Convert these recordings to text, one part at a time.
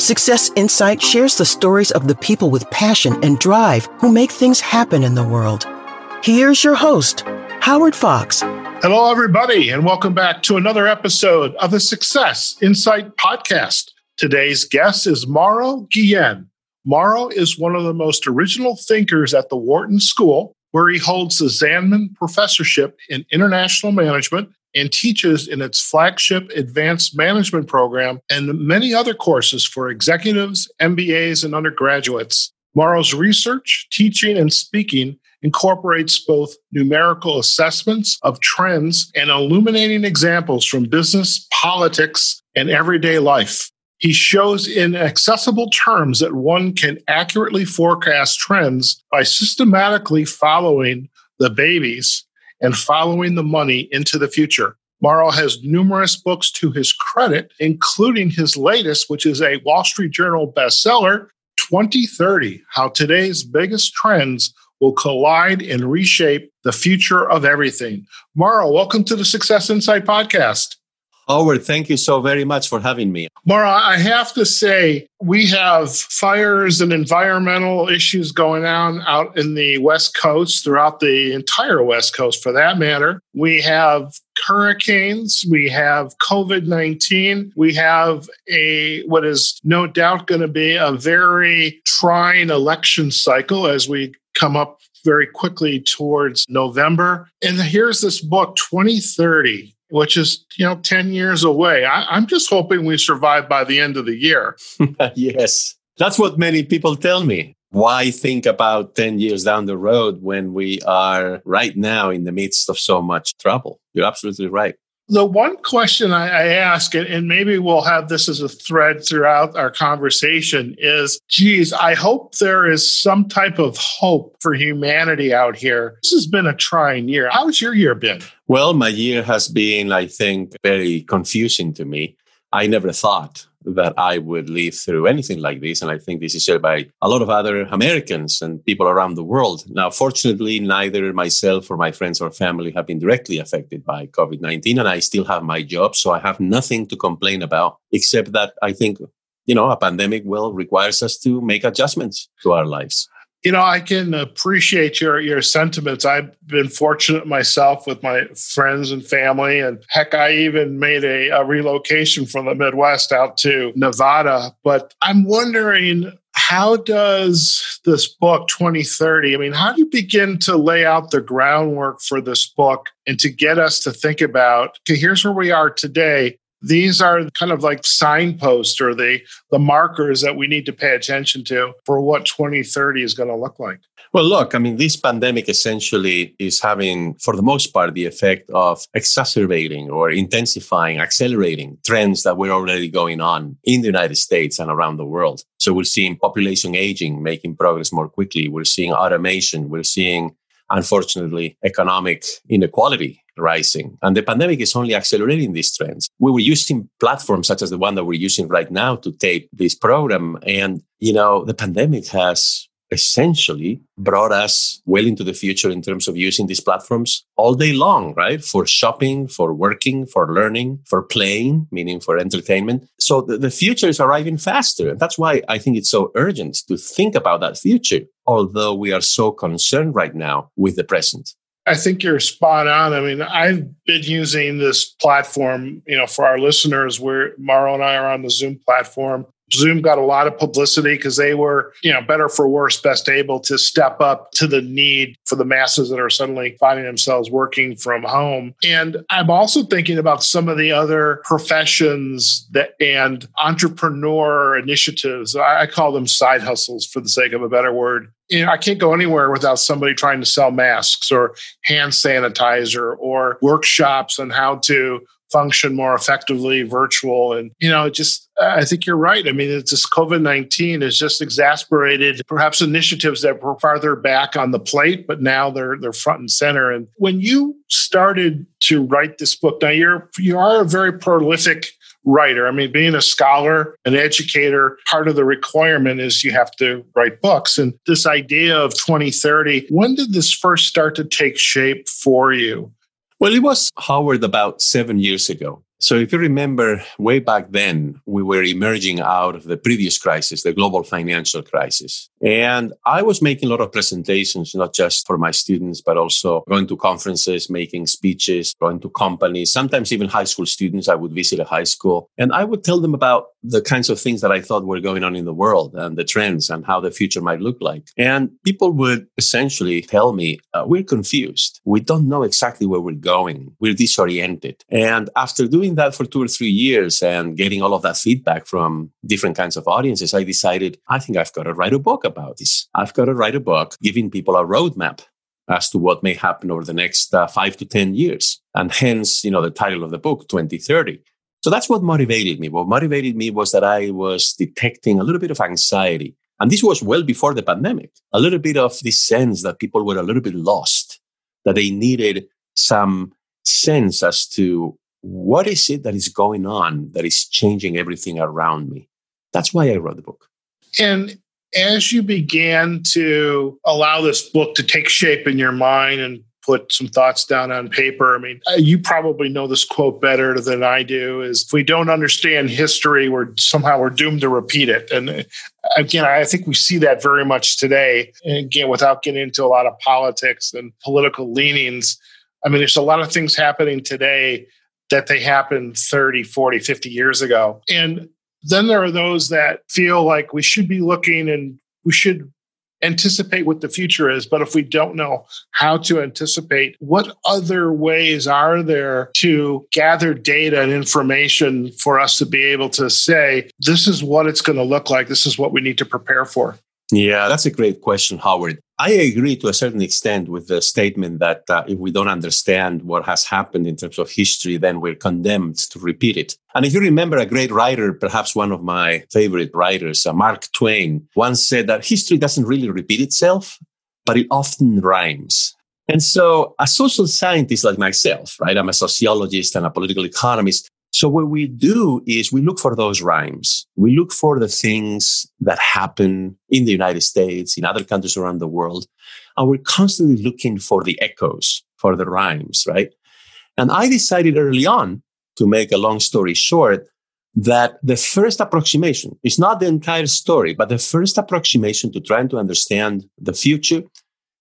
Success Insight shares the stories of the people with passion and drive who make things happen in the world. Here's your host, Howard Fox. Hello, everybody, and welcome back to another episode of the Success Insight podcast. Today's guest is Mauro Guillen. Mauro is one of the most original thinkers at the Wharton School, where he holds the Zandman Professorship in International Management and teaches in its flagship advanced management program and many other courses for executives, MBAs, and undergraduates. Mauro's research, teaching, and speaking incorporates both numerical assessments of trends and illuminating examples from business, politics, and everyday life. He shows in accessible terms that one can accurately forecast trends by systematically following the babies and following the money into the future. Mauro has numerous books to his credit, including his latest, which is a Wall Street Journal bestseller, 2030 How Today's Biggest Trends Will Collide and Reshape the Future of Everything. Mauro, welcome to the Success Insight podcast. Howard, thank you so very much for having me. Mauro, I have to say, we have fires and environmental issues going on out in the West Coast, throughout the entire West Coast for that matter. We have hurricanes, we have COVID 19, we have a what is no doubt going to be a very trying election cycle as we come up very quickly towards November. And here's this book, 2030 which is you know 10 years away. I, am just hoping we survive by the end of the year. Yes. That's what many people tell me. Why think about 10 years down the road when we are right now in the midst of so much trouble? You're absolutely right the one question I, I ask, and maybe we'll have this as a thread throughout our conversation, is geez, I hope there is some type of hope for humanity out here. This has been a trying year. How's your year been? Well, my year has been, I think, very confusing to me. I never thought that I would live through anything like this. And I think this is shared by a lot of other Americans and people around the world. Now, fortunately, neither myself or my friends or family have been directly affected by COVID 19, and I still have my job. So I have nothing to complain about, except that I think, you know, a pandemic will requires us to make adjustments to our lives you know, I can appreciate your your sentiments. I've been fortunate myself with my friends and family, and heck, I even made a, a relocation from the Midwest out to Nevada. But I'm wondering how does this book 2030 i mean how do you begin to lay out the groundwork for this book and to get us to think about okay here's where we are today these are kind of like signposts or the the markers that we need to pay attention to for what 2030 is going to look like. Well look i mean this pandemic essentially is having for the most part the effect of exacerbating or intensifying accelerating trends that were already going on in the united states and around the world. So we're seeing population aging making progress more quickly. We're seeing automation. We're seeing unfortunately economic inequality rising. And the pandemic is only accelerating these trends. We were using platforms such as the one that we're using right now to tape this program. And, you know, the pandemic has essentially brought us well into the future in terms of using these platforms all day long, right? For shopping, for working, for learning, for playing, meaning for entertainment. So the, the future is arriving faster. And that's why I think it's so urgent to think about that future, although we are so concerned right now with the present. I think you're spot on. I mean, I've been using this platform, you know, for our listeners where Mauro and I are on the Zoom platform Zoom got a lot of publicity because they were, you know, better for worse, best able to step up to the need for the masses that are suddenly finding themselves working from home. And I'm also thinking about some of the other professions that and entrepreneur initiatives. I call them side hustles for the sake of a better word. You know, I can't go anywhere without somebody trying to sell masks or hand sanitizer or workshops on how to function more effectively virtual and you know just i think you're right i mean it's this covid-19 has just exasperated perhaps initiatives that were farther back on the plate but now they're they're front and center and when you started to write this book now you're you are a very prolific writer. I mean, being a scholar, an educator, part of the requirement is you have to write books. And this idea of 2030, when did this first start to take shape for you? Well, it was Howard about seven years ago. So, if you remember way back then, we were emerging out of the previous crisis, the global financial crisis. And I was making a lot of presentations, not just for my students, but also going to conferences, making speeches, going to companies, sometimes even high school students. I would visit a high school and I would tell them about the kinds of things that I thought were going on in the world and the trends and how the future might look like. And people would essentially tell me, uh, we're confused. We don't know exactly where we're going. We're disoriented. And after doing that for two or three years and getting all of that feedback from different kinds of audiences, I decided, I think I've got to write a book about this. I've got to write a book giving people a roadmap as to what may happen over the next uh, five to 10 years. And hence, you know, the title of the book, 2030. So that's what motivated me. What motivated me was that I was detecting a little bit of anxiety. And this was well before the pandemic, a little bit of this sense that people were a little bit lost, that they needed some sense as to what is it that is going on that is changing everything around me. That's why I wrote the book. And as you began to allow this book to take shape in your mind and put some thoughts down on paper. I mean, uh, you probably know this quote better than I do is if we don't understand history, we're somehow we're doomed to repeat it. And uh, again, I think we see that very much today. And again, without getting into a lot of politics and political leanings, I mean, there's a lot of things happening today that they happened 30, 40, 50 years ago. And then there are those that feel like we should be looking and we should anticipate what the future is. But if we don't know how to anticipate, what other ways are there to gather data and information for us to be able to say, this is what it's going to look like, this is what we need to prepare for? Yeah, that's a great question, Howard. I agree to a certain extent with the statement that uh, if we don't understand what has happened in terms of history, then we're condemned to repeat it. And if you remember a great writer, perhaps one of my favorite writers, uh, Mark Twain, once said that history doesn't really repeat itself, but it often rhymes. And so a social scientist like myself, right? I'm a sociologist and a political economist. So what we do is we look for those rhymes. We look for the things that happen in the United States, in other countries around the world. And we're constantly looking for the echoes, for the rhymes, right? And I decided early on to make a long story short that the first approximation is not the entire story, but the first approximation to trying to understand the future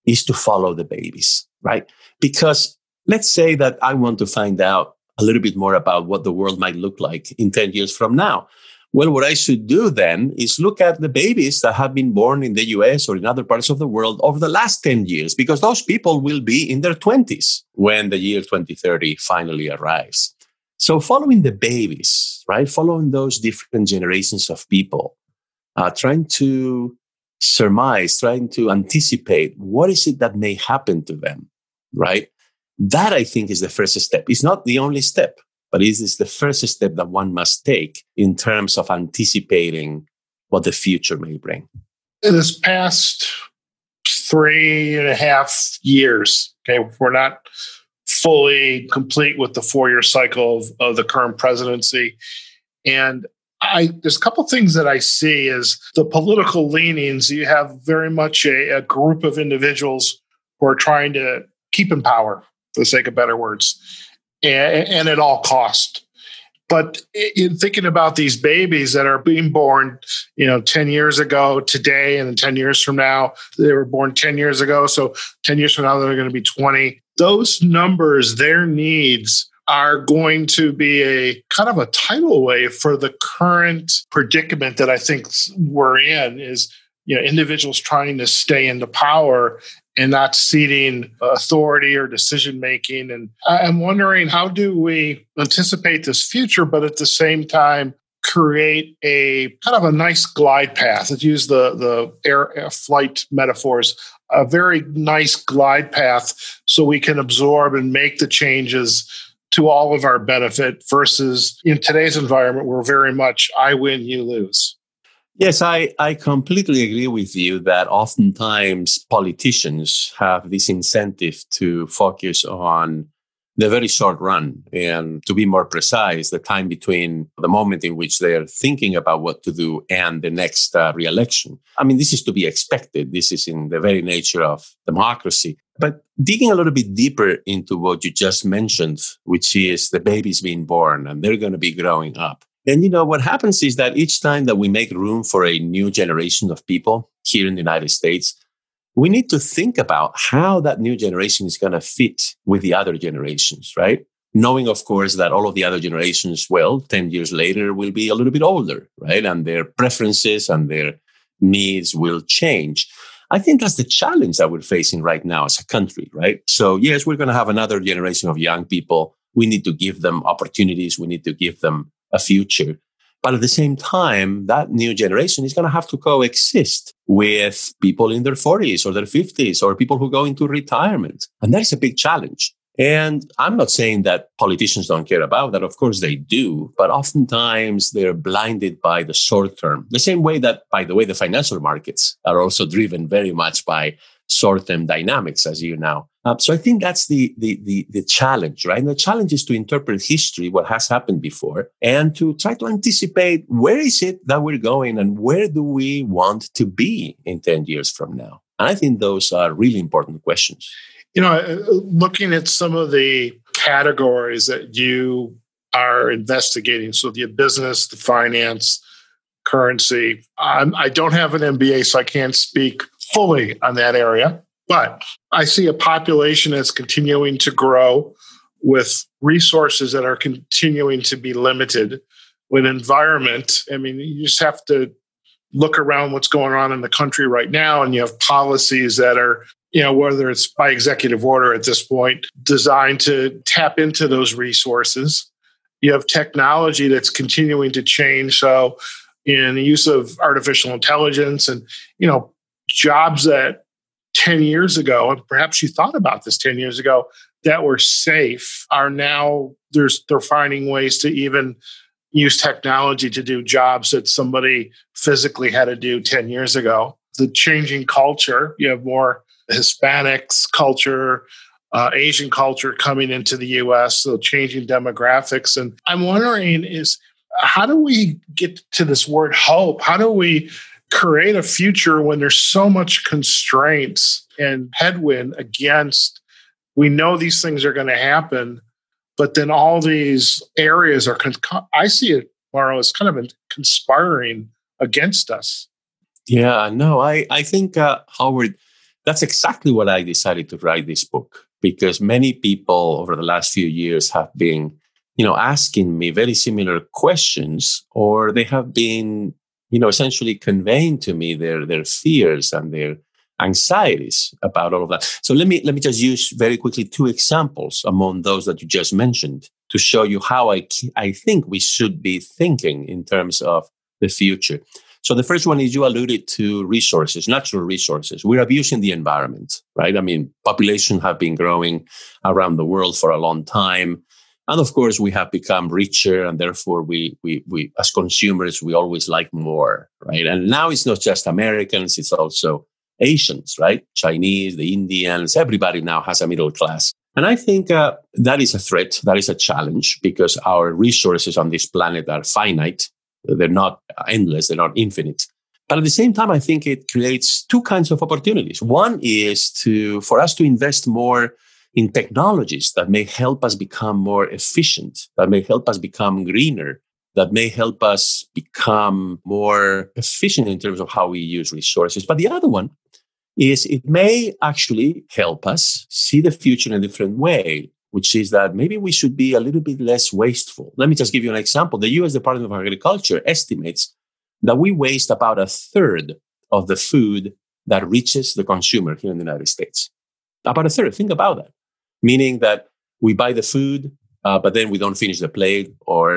is to follow the babies, right? Because let's say that I want to find out a little bit more about what the world might look like in 10 years from now. Well, what I should do then is look at the babies that have been born in the US or in other parts of the world over the last 10 years, because those people will be in their 20s when the year 2030 finally arrives. So, following the babies, right? Following those different generations of people, uh, trying to surmise, trying to anticipate what is it that may happen to them, right? That I think is the first step. It's not the only step, but it is the first step that one must take in terms of anticipating what the future may bring. In this past three and a half years, okay, we're not fully complete with the four year cycle of, of the current presidency. And I there's a couple things that I see is the political leanings. You have very much a, a group of individuals who are trying to keep in power for the sake of better words, and, and at all cost. But in thinking about these babies that are being born, you know, 10 years ago today, and 10 years from now, they were born 10 years ago. So 10 years from now, they're going to be 20. Those numbers, their needs are going to be a kind of a tidal wave for the current predicament that I think we're in is you know individuals trying to stay into power and not ceding authority or decision making. And I'm wondering how do we anticipate this future, but at the same time create a kind of a nice glide path. Let's use the the air flight metaphors. A very nice glide path so we can absorb and make the changes to all of our benefit versus in today's environment we're very much I win, you lose. Yes, I, I completely agree with you that oftentimes politicians have this incentive to focus on the very short run. And to be more precise, the time between the moment in which they are thinking about what to do and the next uh, re-election. I mean, this is to be expected. This is in the very nature of democracy. But digging a little bit deeper into what you just mentioned, which is the babies being born and they're going to be growing up. And you know, what happens is that each time that we make room for a new generation of people here in the United States, we need to think about how that new generation is going to fit with the other generations, right? Knowing, of course, that all of the other generations, well, 10 years later will be a little bit older, right? And their preferences and their needs will change. I think that's the challenge that we're facing right now as a country, right? So, yes, we're going to have another generation of young people. We need to give them opportunities. We need to give them a future. But at the same time, that new generation is going to have to coexist with people in their 40s or their 50s or people who go into retirement. And that is a big challenge. And I'm not saying that politicians don't care about that. Of course they do, but oftentimes they're blinded by the short term. The same way that, by the way, the financial markets are also driven very much by short-term dynamics, as you know. Um, so I think that's the, the, the the challenge, right? And the challenge is to interpret history, what has happened before, and to try to anticipate where is it that we're going and where do we want to be in ten years from now. And I think those are really important questions. You know, uh, looking at some of the categories that you are investigating, so the business, the finance, currency. I'm, I do not have an MBA, so I can't speak fully on that area. But I see a population that's continuing to grow with resources that are continuing to be limited. With environment, I mean, you just have to look around what's going on in the country right now, and you have policies that are, you know, whether it's by executive order at this point, designed to tap into those resources. You have technology that's continuing to change. So, in the use of artificial intelligence and, you know, jobs that 10 years ago, and perhaps you thought about this 10 years ago, that were safe are now there's they're finding ways to even use technology to do jobs that somebody physically had to do 10 years ago. The changing culture, you have more Hispanics culture, uh, Asian culture coming into the US, so changing demographics. And I'm wondering is how do we get to this word hope? How do we create a future when there's so much constraints and headwind against we know these things are going to happen but then all these areas are con- i see it Mauro as kind of conspiring against us. Yeah no i i think uh, howard that's exactly what i decided to write this book because many people over the last few years have been you know asking me very similar questions or they have been you know, essentially conveying to me their their fears and their anxieties about all of that. So let me let me just use very quickly two examples among those that you just mentioned to show you how I I think we should be thinking in terms of the future. So the first one is you alluded to resources, natural resources. We're abusing the environment, right? I mean, population have been growing around the world for a long time. And of course, we have become richer, and therefore, we, we, we, as consumers, we always like more, right? And now it's not just Americans; it's also Asians, right? Chinese, the Indians, everybody now has a middle class. And I think uh, that is a threat, that is a challenge, because our resources on this planet are finite. They're not endless, they're not infinite. But at the same time, I think it creates two kinds of opportunities. One is to for us to invest more in technologies that may help us become more efficient, that may help us become greener, that may help us become more efficient in terms of how we use resources. But the other one is it may actually help us see the future in a different way, which is that maybe we should be a little bit less wasteful. Let me just give you an example. The US Department of Agriculture estimates that we waste about a third of the food that reaches the consumer here in the United States. About a third. Think about that meaning that we buy the food, uh, but then we don't finish the plate, or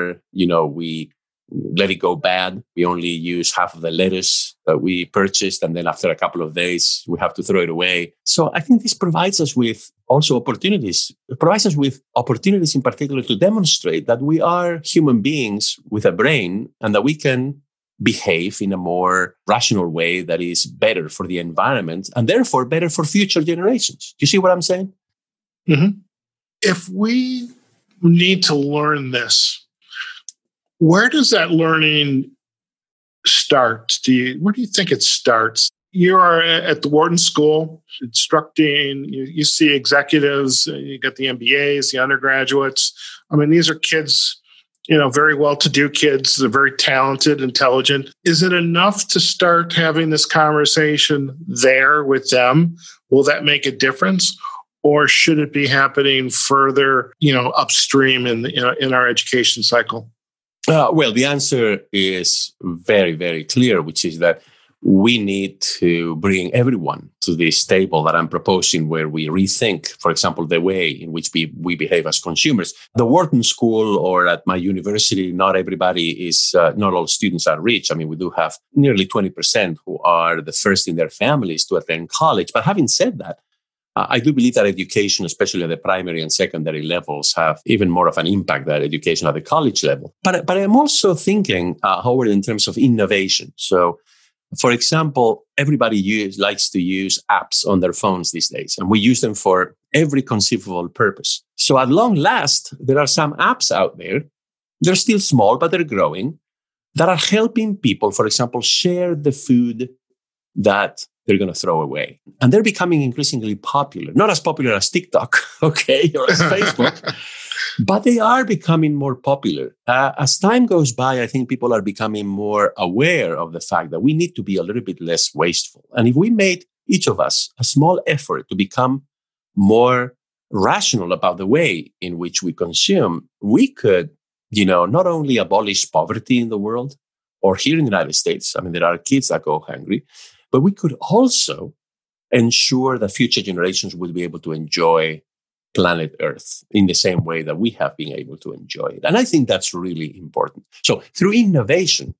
you know we let it go bad. We only use half of the lettuce that we purchased, and then after a couple of days, we have to throw it away. So I think this provides us with also opportunities. It provides us with opportunities in particular to demonstrate that we are human beings with a brain, and that we can behave in a more rational way that is better for the environment and therefore better for future generations. Do you see what I'm saying? Mm-hmm. If we need to learn this, where does that learning start? Do you where do you think it starts? you are at the Wharton School instructing, you, you see executives, uh, you get the MBAs, the undergraduates. I mean, these are kids you know, very well to do kids. They're very talented, intelligent. Is it enough to start having this conversation there with them? Will that make a difference? Or should it be happening further, you know, upstream in, the, in our education cycle? Uh, well, the answer is very, very clear, which is that we need to bring everyone to this table that I'm proposing where we rethink, for example, the way in which we, we behave as consumers. The Wharton School or at my university, not everybody is, uh, not all students are rich. I mean, we do have nearly 20% who are the first in their families to attend college. But having said that, I do believe that education, especially at the primary and secondary levels, have even more of an impact than education at the college level. But, but I'm also thinking, uh, Howard, in terms of innovation. So for example, everybody use, likes to use apps on their phones these days, and we use them for every conceivable purpose. So at long last, there are some apps out there. They're still small, but they're growing that are helping people, for example, share the food that they're going to throw away. And they're becoming increasingly popular, not as popular as TikTok, okay, or as Facebook, but they are becoming more popular. Uh, as time goes by, I think people are becoming more aware of the fact that we need to be a little bit less wasteful. And if we made each of us a small effort to become more rational about the way in which we consume, we could, you know, not only abolish poverty in the world or here in the United States. I mean, there are kids that go hungry, but we could also ensure that future generations will be able to enjoy planet Earth in the same way that we have been able to enjoy it. And I think that's really important. So through innovation,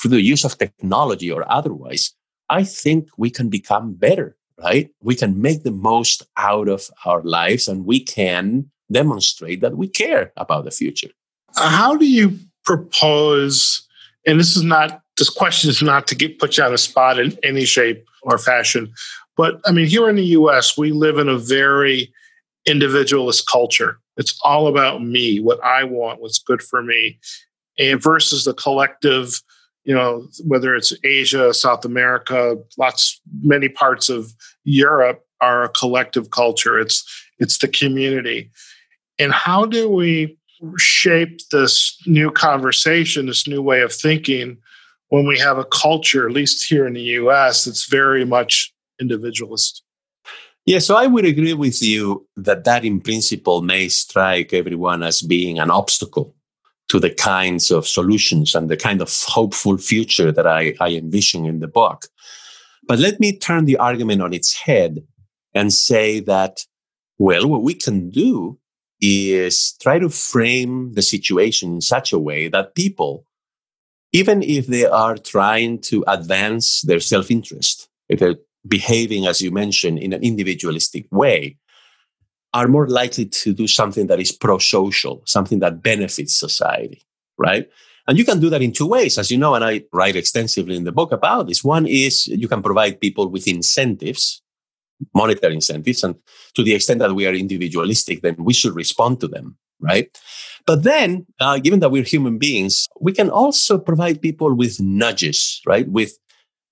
through the use of technology or otherwise, I think we can become better, right? We can make the most out of our lives and we can demonstrate that we care about the future. How do you propose, and this is not, this question is not to get put you on a spot in any shape or fashion, but I mean, here in the US, we live in a very individualist culture. It's all about me, what I want, what's good for me, and versus the collective, you know, whether it's Asia, South America, lots, many parts of Europe are a collective culture. It's it's the community. And how do we shape this new conversation, this new way of thinking when we have a culture, at least here in the US, that's very much individualist? Yeah, so I would agree with you that that in principle may strike everyone as being an obstacle to the kinds of solutions and the kind of hopeful future that I, I envision in the book. But let me turn the argument on its head and say that, well, what we can do is try to frame the situation in such a way that people, even if they are trying to advance their self interest, if they're behaving, as you mentioned, in an individualistic way, are more likely to do something that is pro social, something that benefits society, right? And you can do that in two ways, as you know, and I write extensively in the book about this. One is you can provide people with incentives, monetary incentives, and to the extent that we are individualistic, then we should respond to them, right? But then, uh, given that we're human beings, we can also provide people with nudges, right? With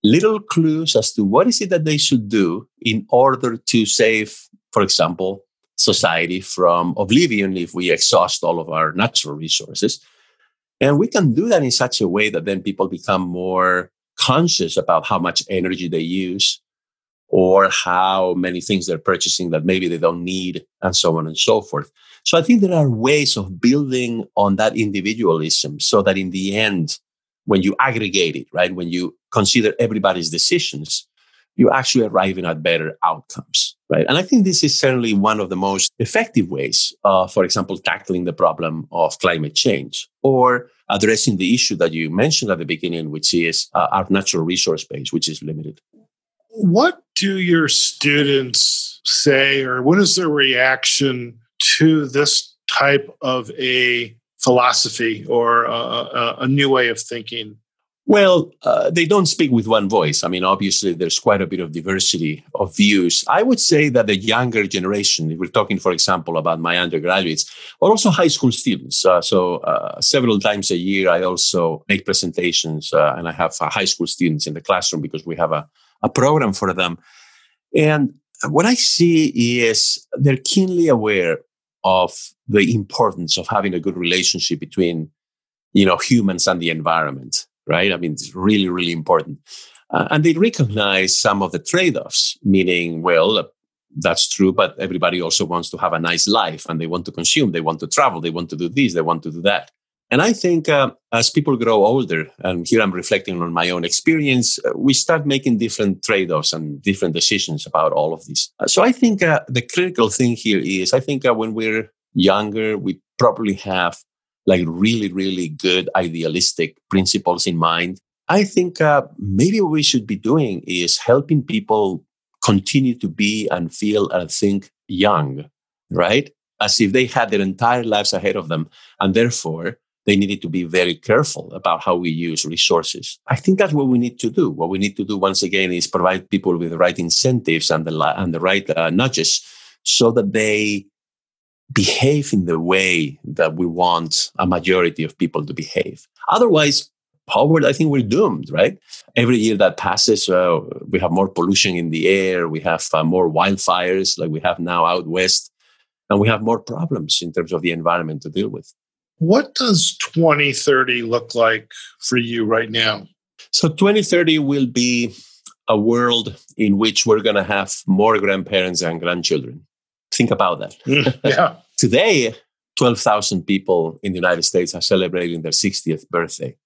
little clues as to what is it that they should do in order to save, for example, society from oblivion if we exhaust all of our natural resources. And we can do that in such a way that then people become more conscious about how much energy they use or how many things they're purchasing that maybe they don't need and so on and so forth. So I think there are ways of building on that individualism so that in the end, when you aggregate it, right? When you consider everybody's decisions, you're actually arriving at better outcomes, right? And I think this is certainly one of the most effective ways, uh, for example, tackling the problem of climate change or addressing the issue that you mentioned at the beginning, which is uh, our natural resource base, which is limited. What do your students say, or what is their reaction to this type of a philosophy or a, a, new way of thinking? Well, uh, they don't speak with one voice. I mean, obviously, there's quite a bit of diversity of views. I would say that the younger generation, if we're talking, for example, about my undergraduates, or also high school students. Uh, so, uh, several times a year, I also make presentations, uh, and I have uh, high school students in the classroom because we have a, a program for them. And what I see is they're keenly aware of the importance of having a good relationship between, you know, humans and the environment, right? I mean, it's really, really important. Uh, and they recognize some of the trade-offs, meaning, well, that's true, but everybody also wants to have a nice life and they want to consume, they want to travel, they want to do this, they want to do that. And I think uh, as people grow older, and here I'm reflecting on my own experience, uh, we start making different trade offs and different decisions about all of this. Uh, so I think uh, the critical thing here is I think when we're younger, we probably have like really, really good idealistic principles in mind. I think maybe what we should be doing is helping people continue to be and feel and think young, right? As if they had their entire lives ahead of them. And therefore, they needed to be very careful about how we use resources. I think that's what we need to do. What we need to do once again is provide people with the right incentives and the, and the right uh, nudges so that they behave in the way that we want a majority of people to behave. Otherwise, Howard, I think we're doomed, right? Every year that passes, uh, we have more pollution in the air, we have uh, more wildfires like we have now out west, and we have more problems in terms of the environment to deal with. What does 2030 look like for you right now? So, 2030 will be a world in which we're going to have more grandparents and grandchildren. Think about that. Mm, yeah. Today, 12,000 people in the United States are celebrating their 60th birthday.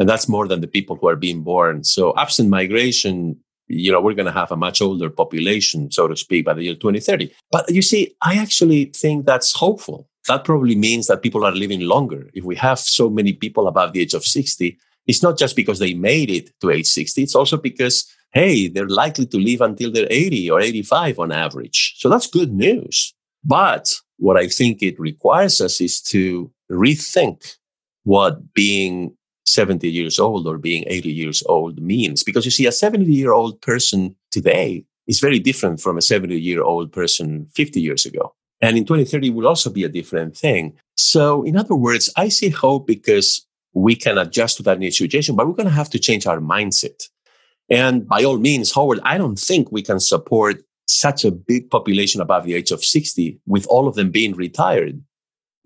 And that's more than the people who are being born. So, absent migration, you know, we're going to have a much older population, so to speak, by the year 2030. But you see, I actually think that's hopeful that probably means that people are living longer. If we have so many people above the age of 60, it's not just because they made it to age 60, it's also because, hey, they're likely to live until they're 80 or 85 on average. So that's good news. But what I think it requires us is to rethink what being 70 years old or being 80 years old means. Because you see, a 70 year old person today is very different from a 70 year old person 50 years ago. And in 2030 will also be a different thing. So in other words, I see hope because we can adjust to that new situation, but we're going to have to change our mindset. And by all means, Howard, I don't think we can support such a big population above the age of 60 with all of them being retired.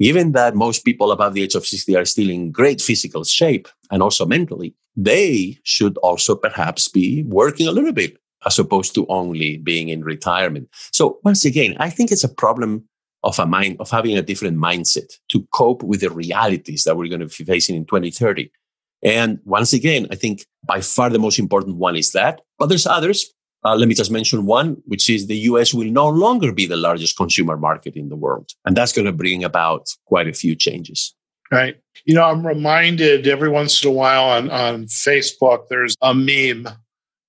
Given that most people above the age of 60 are still in great physical shape and also mentally, they should also perhaps be working a little bit as opposed to only being in retirement. So once again, I think it's a problem of a mind, of having a different mindset to cope with the realities that we're going to be facing in 2030. And once again, I think by far the most important one is that, but there's others. Uh, let me just mention one, which is the US will no longer be the largest consumer market in the world. And that's going to bring about quite a few changes. Right. You know, I'm reminded every once in a while on, on Facebook, there's a meme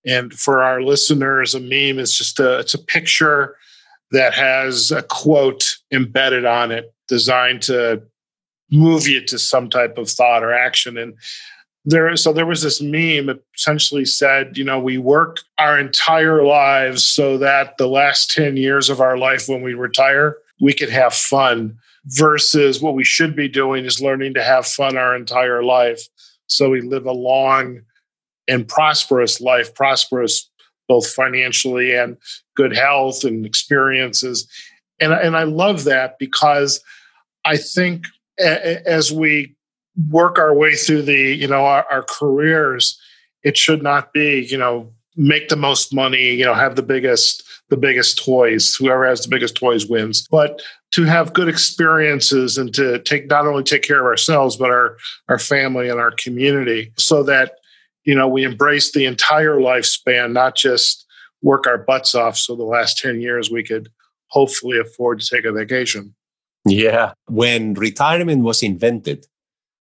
and for our listeners, a meme is just a it's a picture that has a quote embedded on it, designed to move you to some type of thought or action. And there, so there was this meme that essentially said, you know, we work our entire lives so that the last 10 years of our life when we retire, we could have fun versus what we should be doing is learning to have fun our entire life. So we live a long, and prosperous life, prosperous both financially and good health and experiences. And, and I love that because I think a, as we work our way through the, you know, our, our careers, it should not be, you know, make the most money, you know, have the biggest the biggest toys. Whoever has the biggest toys wins. But to have good experiences and to take not only take care of ourselves but our our family and our community so that you know, we embrace the entire lifespan, not just work our butts off. So the last 10 years we could hopefully afford to take a vacation. Yeah. When retirement was invented,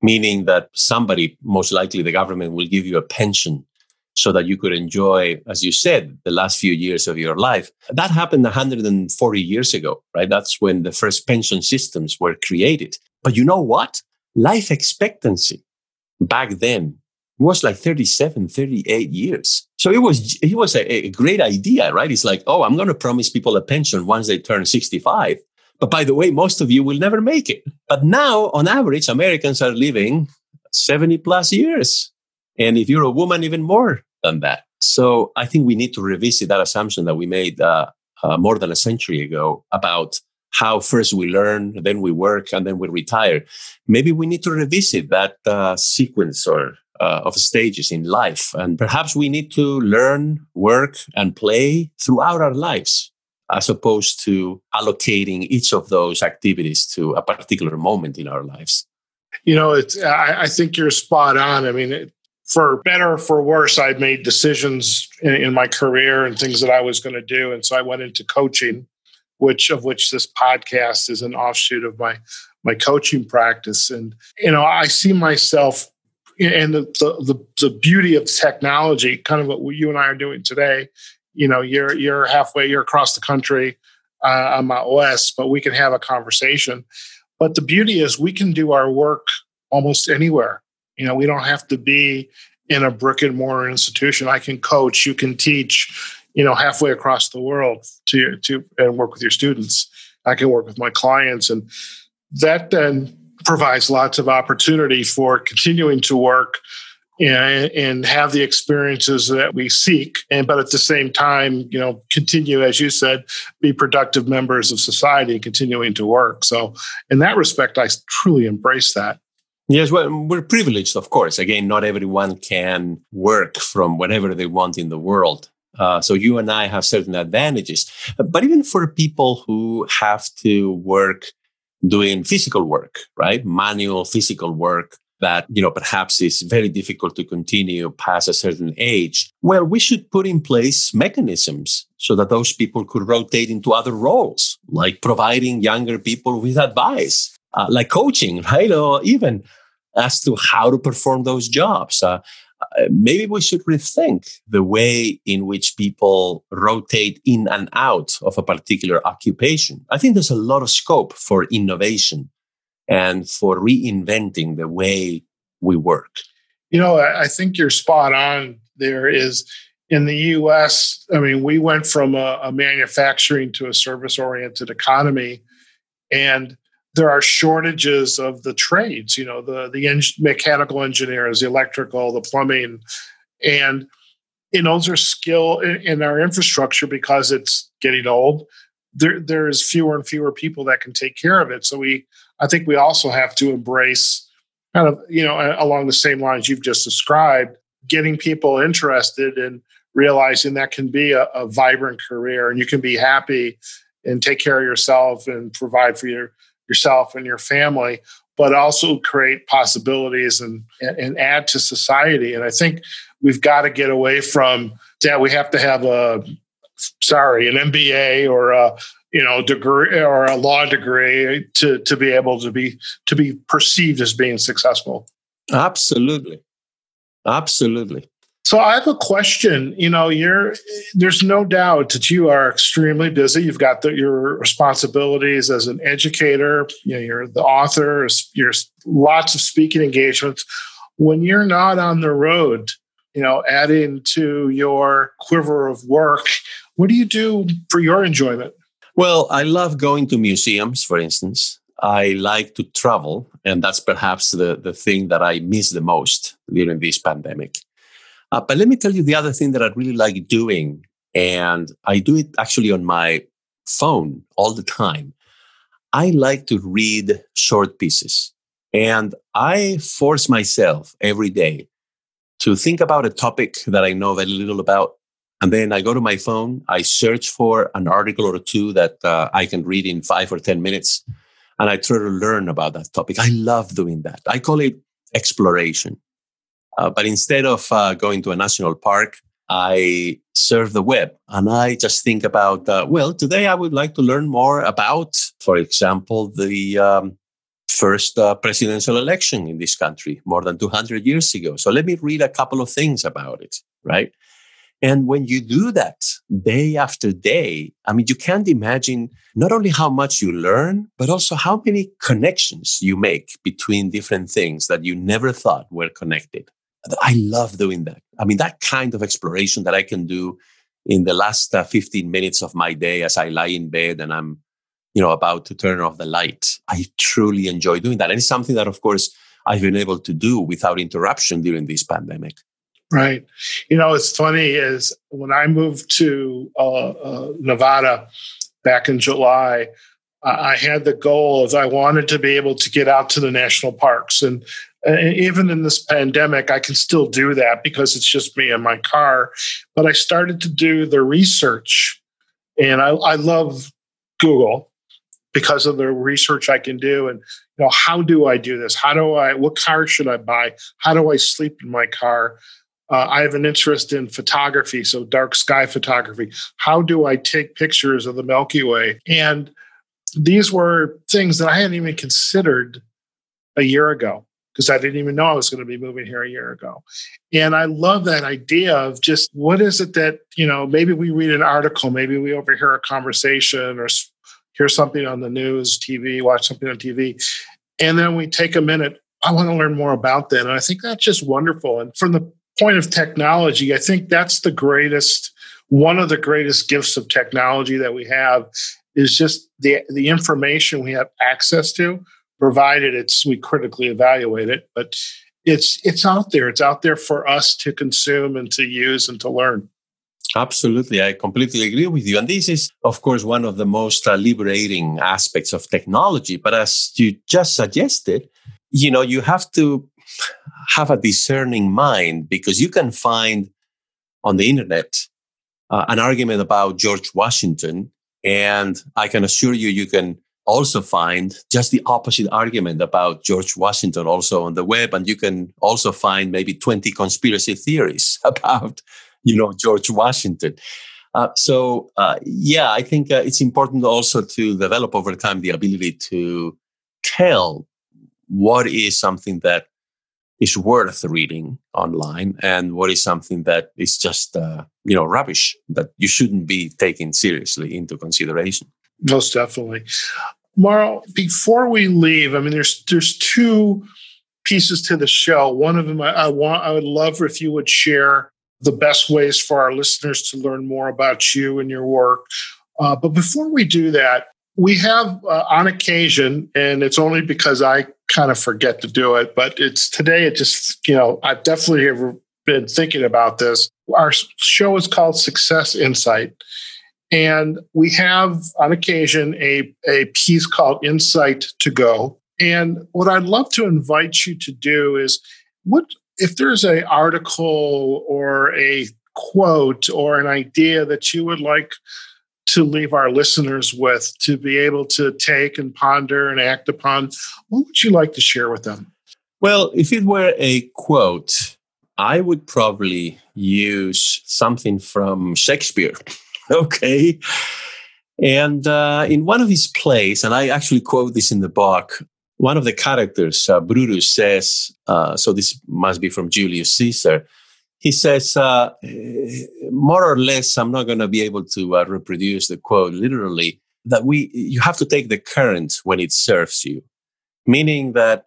meaning that somebody, most likely the government, will give you a pension so that you could enjoy, as you said, the last few years of your life. That happened 140 years ago, right? That's when the first pension systems were created. But you know what? Life expectancy back then was like 37, 38 years. So it was, it was a, a great idea, right? It's like, oh, I'm going to promise people a pension once they turn 65. But by the way, most of you will never make it. But now, on average, Americans are living 70 plus years. And if you're a woman, even more than that. So I think we need to revisit that assumption that we made uh, uh, more than a century ago about how first we learn, then we work, and then we retire. Maybe we need to revisit that uh, sequence or uh, of stages in life, and perhaps we need to learn, work, and play throughout our lives, as opposed to allocating each of those activities to a particular moment in our lives. You know, it's. I, I think you're spot on. I mean, it, for better or for worse, I made decisions in, in my career and things that I was going to do, and so I went into coaching, which of which this podcast is an offshoot of my my coaching practice. And you know, I see myself and the the, the, the beauty of technology, kind of what you and I are doing today. You know, you're you're halfway, you're across the country. Uh, I'm out west, but we can have a conversation. But the beauty is, we can do our work almost anywhere you know, we don't have to be in a brick and mortar institution. I can coach, you can teach, you know, halfway across the world to to and work with your students. I can work with my clients, and that then provides lots of opportunity for continuing to work and, and have the experiences that we seek and but at the same time you know continue as you said be productive members of society and continuing to work so in that respect i truly embrace that Yes, well, we're privileged, of course. Again, not everyone can work from whatever they want in the world. Uh, so you and I have certain advantages. But even for people who have to work doing physical work, right? Manual physical work that, you know, perhaps is very difficult to continue past a certain age. Well, we should put in place mechanisms so that those people could rotate into other roles, like providing younger people with advice uh, like coaching, right? Or even as to how to perform those jobs. Uh, uh, maybe we should rethink the way in which people rotate in and out of a particular occupation. I think there's a lot of scope for innovation and for reinventing the way we work. You know, I think you're spot on. There is in the US, I mean, we went from a, a manufacturing to a service oriented economy. And there are shortages of the trades, you know, the the en- mechanical engineers, the electrical, the plumbing, and know, those are skill in, in our infrastructure because it's getting old. There, there's fewer and fewer people that can take care of it. So we, I think, we also have to embrace kind of, you know, along the same lines you've just described, getting people interested and realizing that can be a, a vibrant career and you can be happy and take care of yourself and provide for your yourself and your family, but also create possibilities and, and add to society. And I think we've got to get away from that. We have to have a, sorry, an MBA or a, you know, degree or a law degree to, to be able to be, to be perceived as being successful. Absolutely. Absolutely. So I have a question. You know, you're there's no doubt that you are extremely busy. You've got the, your responsibilities as an educator. You know, you're the author. You're lots of speaking engagements. When you're not on the road, you know, adding to your quiver of work, what do you do for your enjoyment? Well, I love going to museums, for instance. I like to travel, and that's perhaps the, the thing that I miss the most during this pandemic. Uh, but let me tell you the other thing that I really like doing, and I do it actually on my phone all the time. I like to read short pieces, and I force myself every day to think about a topic that I know very little about. And then I go to my phone, I search for an article or two that uh, I can read in five or 10 minutes, and I try to learn about that topic. I love doing that. I call it exploration. Uh, but instead of uh, going to a national park, I surf the web and I just think about, uh, well, today I would like to learn more about, for example, the um, first uh, presidential election in this country more than 200 years ago. So let me read a couple of things about it, right? And when you do that day after day, I mean, you can't imagine not only how much you learn, but also how many connections you make between different things that you never thought were connected. I love doing that. I mean, that kind of exploration that I can do in the last uh, 15 minutes of my day as I lie in bed and I'm, you know, about to turn off the light. I truly enjoy doing that. And it's something that, of course, I've been able to do without interruption during this pandemic. Right. You know, it's funny is when I moved to uh, uh, Nevada back in July, I had the goal of I wanted to be able to get out to the national parks. And, even in this pandemic, I can still do that because it's just me and my car. But I started to do the research, and I, I love Google because of the research I can do. And you know, how do I do this? How do I? What car should I buy? How do I sleep in my car? Uh, I have an interest in photography, so dark sky photography. How do I take pictures of the Milky Way? And these were things that I hadn't even considered a year ago because I didn't even know I was going to be moving here a year ago. And I love that idea of just what is it that, you know, maybe we read an article, maybe we overhear a conversation or hear something on the news, TV, watch something on TV, and then we take a minute. I want to learn more about that. And I think that's just wonderful. And from the point of technology, I think that's the greatest, one of the greatest gifts of technology that we have is just the the information we have access to, provided it's we critically evaluate it. But it's it's out there. It's out there for us to consume and to use and to learn. Absolutely. I completely agree with you. And this is, of course, one of the most uh, liberating aspects of technology. But as you just suggested, you know, you have to have a discerning mind because you can find on the internet uh, an argument about George Washington. And I can assure you, you can also find just the opposite argument about George Washington also on the web. And you can also find maybe 20 conspiracy theories about, you know, George Washington. Uh, so, uh, yeah, I think uh, it's important also to develop over time the ability to tell what is something that is worth reading online and what is something that is just uh, you know rubbish that you shouldn't be taking seriously into consideration most definitely Mauro, before we leave i mean there's there's two pieces to the show one of them I, I want i would love if you would share the best ways for our listeners to learn more about you and your work uh, but before we do that we have uh, on occasion, and it's only because I kind of forget to do it, but it's today. It just, you know, I've definitely been thinking about this. Our show is called Success Insight. And we have on occasion a, a piece called Insight to Go. And what I'd love to invite you to do is what if there's an article or a quote or an idea that you would like to leave our listeners with to be able to take and ponder and act upon, what would you like to share with them? Well, if it were a quote, I would probably use something from Shakespeare. okay. And uh, in one of his plays, and I actually quote this in the book, one of the characters, uh, Brutus, says, uh, so this must be from Julius Caesar he says, uh, more or less, I'm not going to be able to uh, reproduce the quote literally, that we, you have to take the current when it serves you. Meaning that,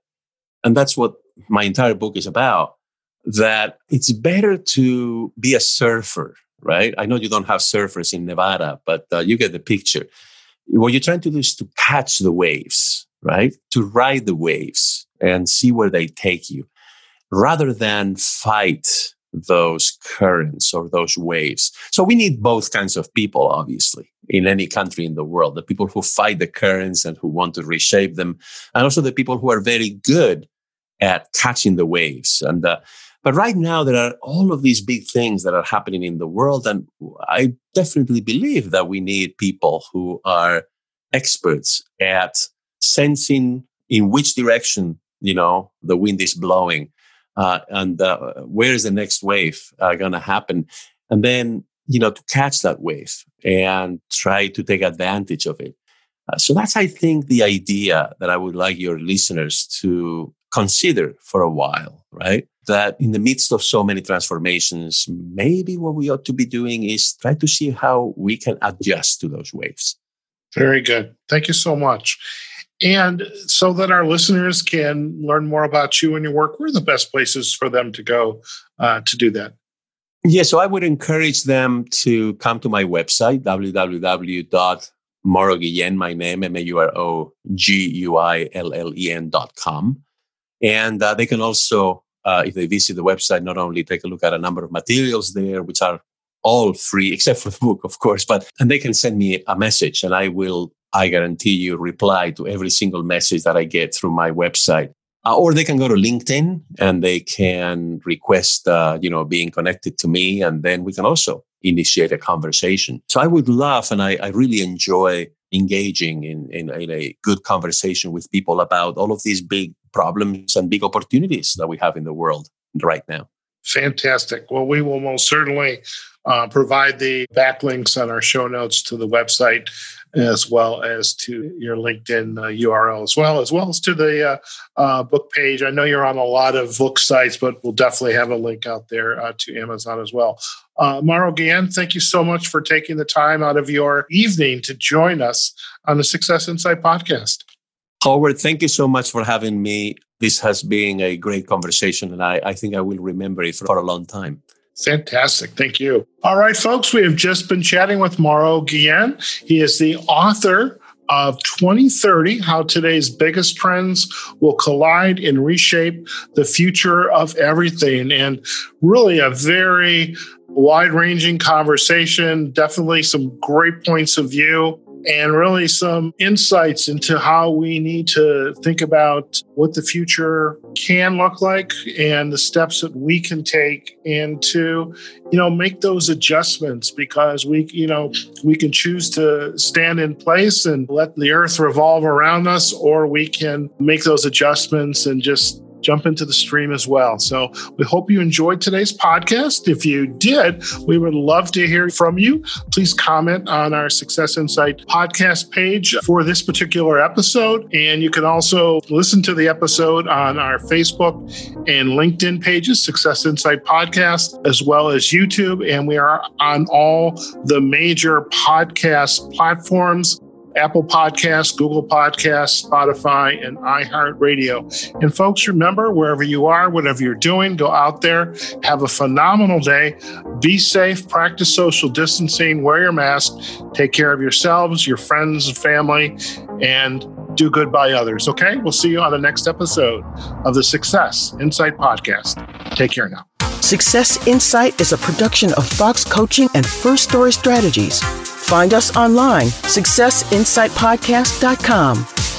and that's what my entire book is about, that it's better to be a surfer, right? I know you don't have surfers in Nevada, but uh, you get the picture. What you're trying to do is to catch the waves, right? To ride the waves and see where they take you rather than fight those currents or those waves. So we need both kinds of people, obviously, in any country in the world the people who fight the currents and who want to reshape them, and also the people who are very good at catching the waves. And, uh, but right now, there are all of these big things that are happening in the world. And I definitely believe that we need people who are experts at sensing in which direction, you know, the wind is blowing uh, and uh, where is the next wave uh, going to happen? And then, you know, to catch that wave and try to take advantage of it. Uh, so that's, I think, the idea that I would like your listeners to consider for a while, right? That in the midst of so many transformations, maybe what we ought to be doing is try to see how we can adjust to those waves. Very good. Thank you so much. And so that our listeners can learn more about you and your work, where are the best places for them to go uh, to do that? Yeah, so I would encourage them to come to my website, www.mauroguillen, my name, M-A-U-R-O-G-U-I-L-L-E-N dot com. And uh, they can also uh, if they visit the website, not only take a look at a number of materials there, which are all free except for the book, of course, but and they can send me a message, and I will, I guarantee you, reply to every single message that I get through my website. Uh, or they can go to LinkedIn and they can request, uh, you know, being connected to me, and then we can also initiate a conversation. So I would love, and I, I really enjoy engaging in, in, in, a good conversation with people about all of these big problems and big opportunities that we have in the world right now. Fantastic. Well, we will most certainly uh, provide the backlinks on our show notes to the website as well as to your LinkedIn uh, URL as well, as well as to the uh, uh, book page. I know you're on a lot of book sites, but we'll definitely have a link out there uh, to Amazon as well. Uh, Mauro Guillen, thank you so much for taking the time out of your evening to join us on the Success Insight podcast. Howard, thank you so much for having me. This has been a great conversation, and I, I think I will remember it for a long time. Fantastic. Thank you. All right, folks, we have just been chatting with Mauro Guillen. He is the author of 2030 How Today's Biggest Trends Will Collide and Reshape the Future of Everything. And really a very wide ranging conversation, definitely some great points of view and really some insights into how we need to think about what the future can look like and the steps that we can take and to you know make those adjustments because we you know we can choose to stand in place and let the earth revolve around us or we can make those adjustments and just jump into the stream as well. So we hope you enjoyed today's podcast. If you did, we would love to hear from you. Please comment on our Success Insight podcast page for this particular episode. And you can also listen to the episode on our Facebook and LinkedIn pages, Success Insight Podcast, as well as YouTube. And we are on all the major podcast platforms Apple Podcasts, Google Podcasts, Spotify, and iHeartRadio. And folks, remember, wherever you are, whatever you're doing, go out there, have a phenomenal day, be safe, practice social distancing, wear your mask, take care of yourselves, your friends, and family, and do good by others. Okay? We'll see you on the next episode of the Success Insight Podcast. Take care now. Success Insight is a production of Fox Coaching and First Story Strategies. Find us online, successinsightpodcast.com.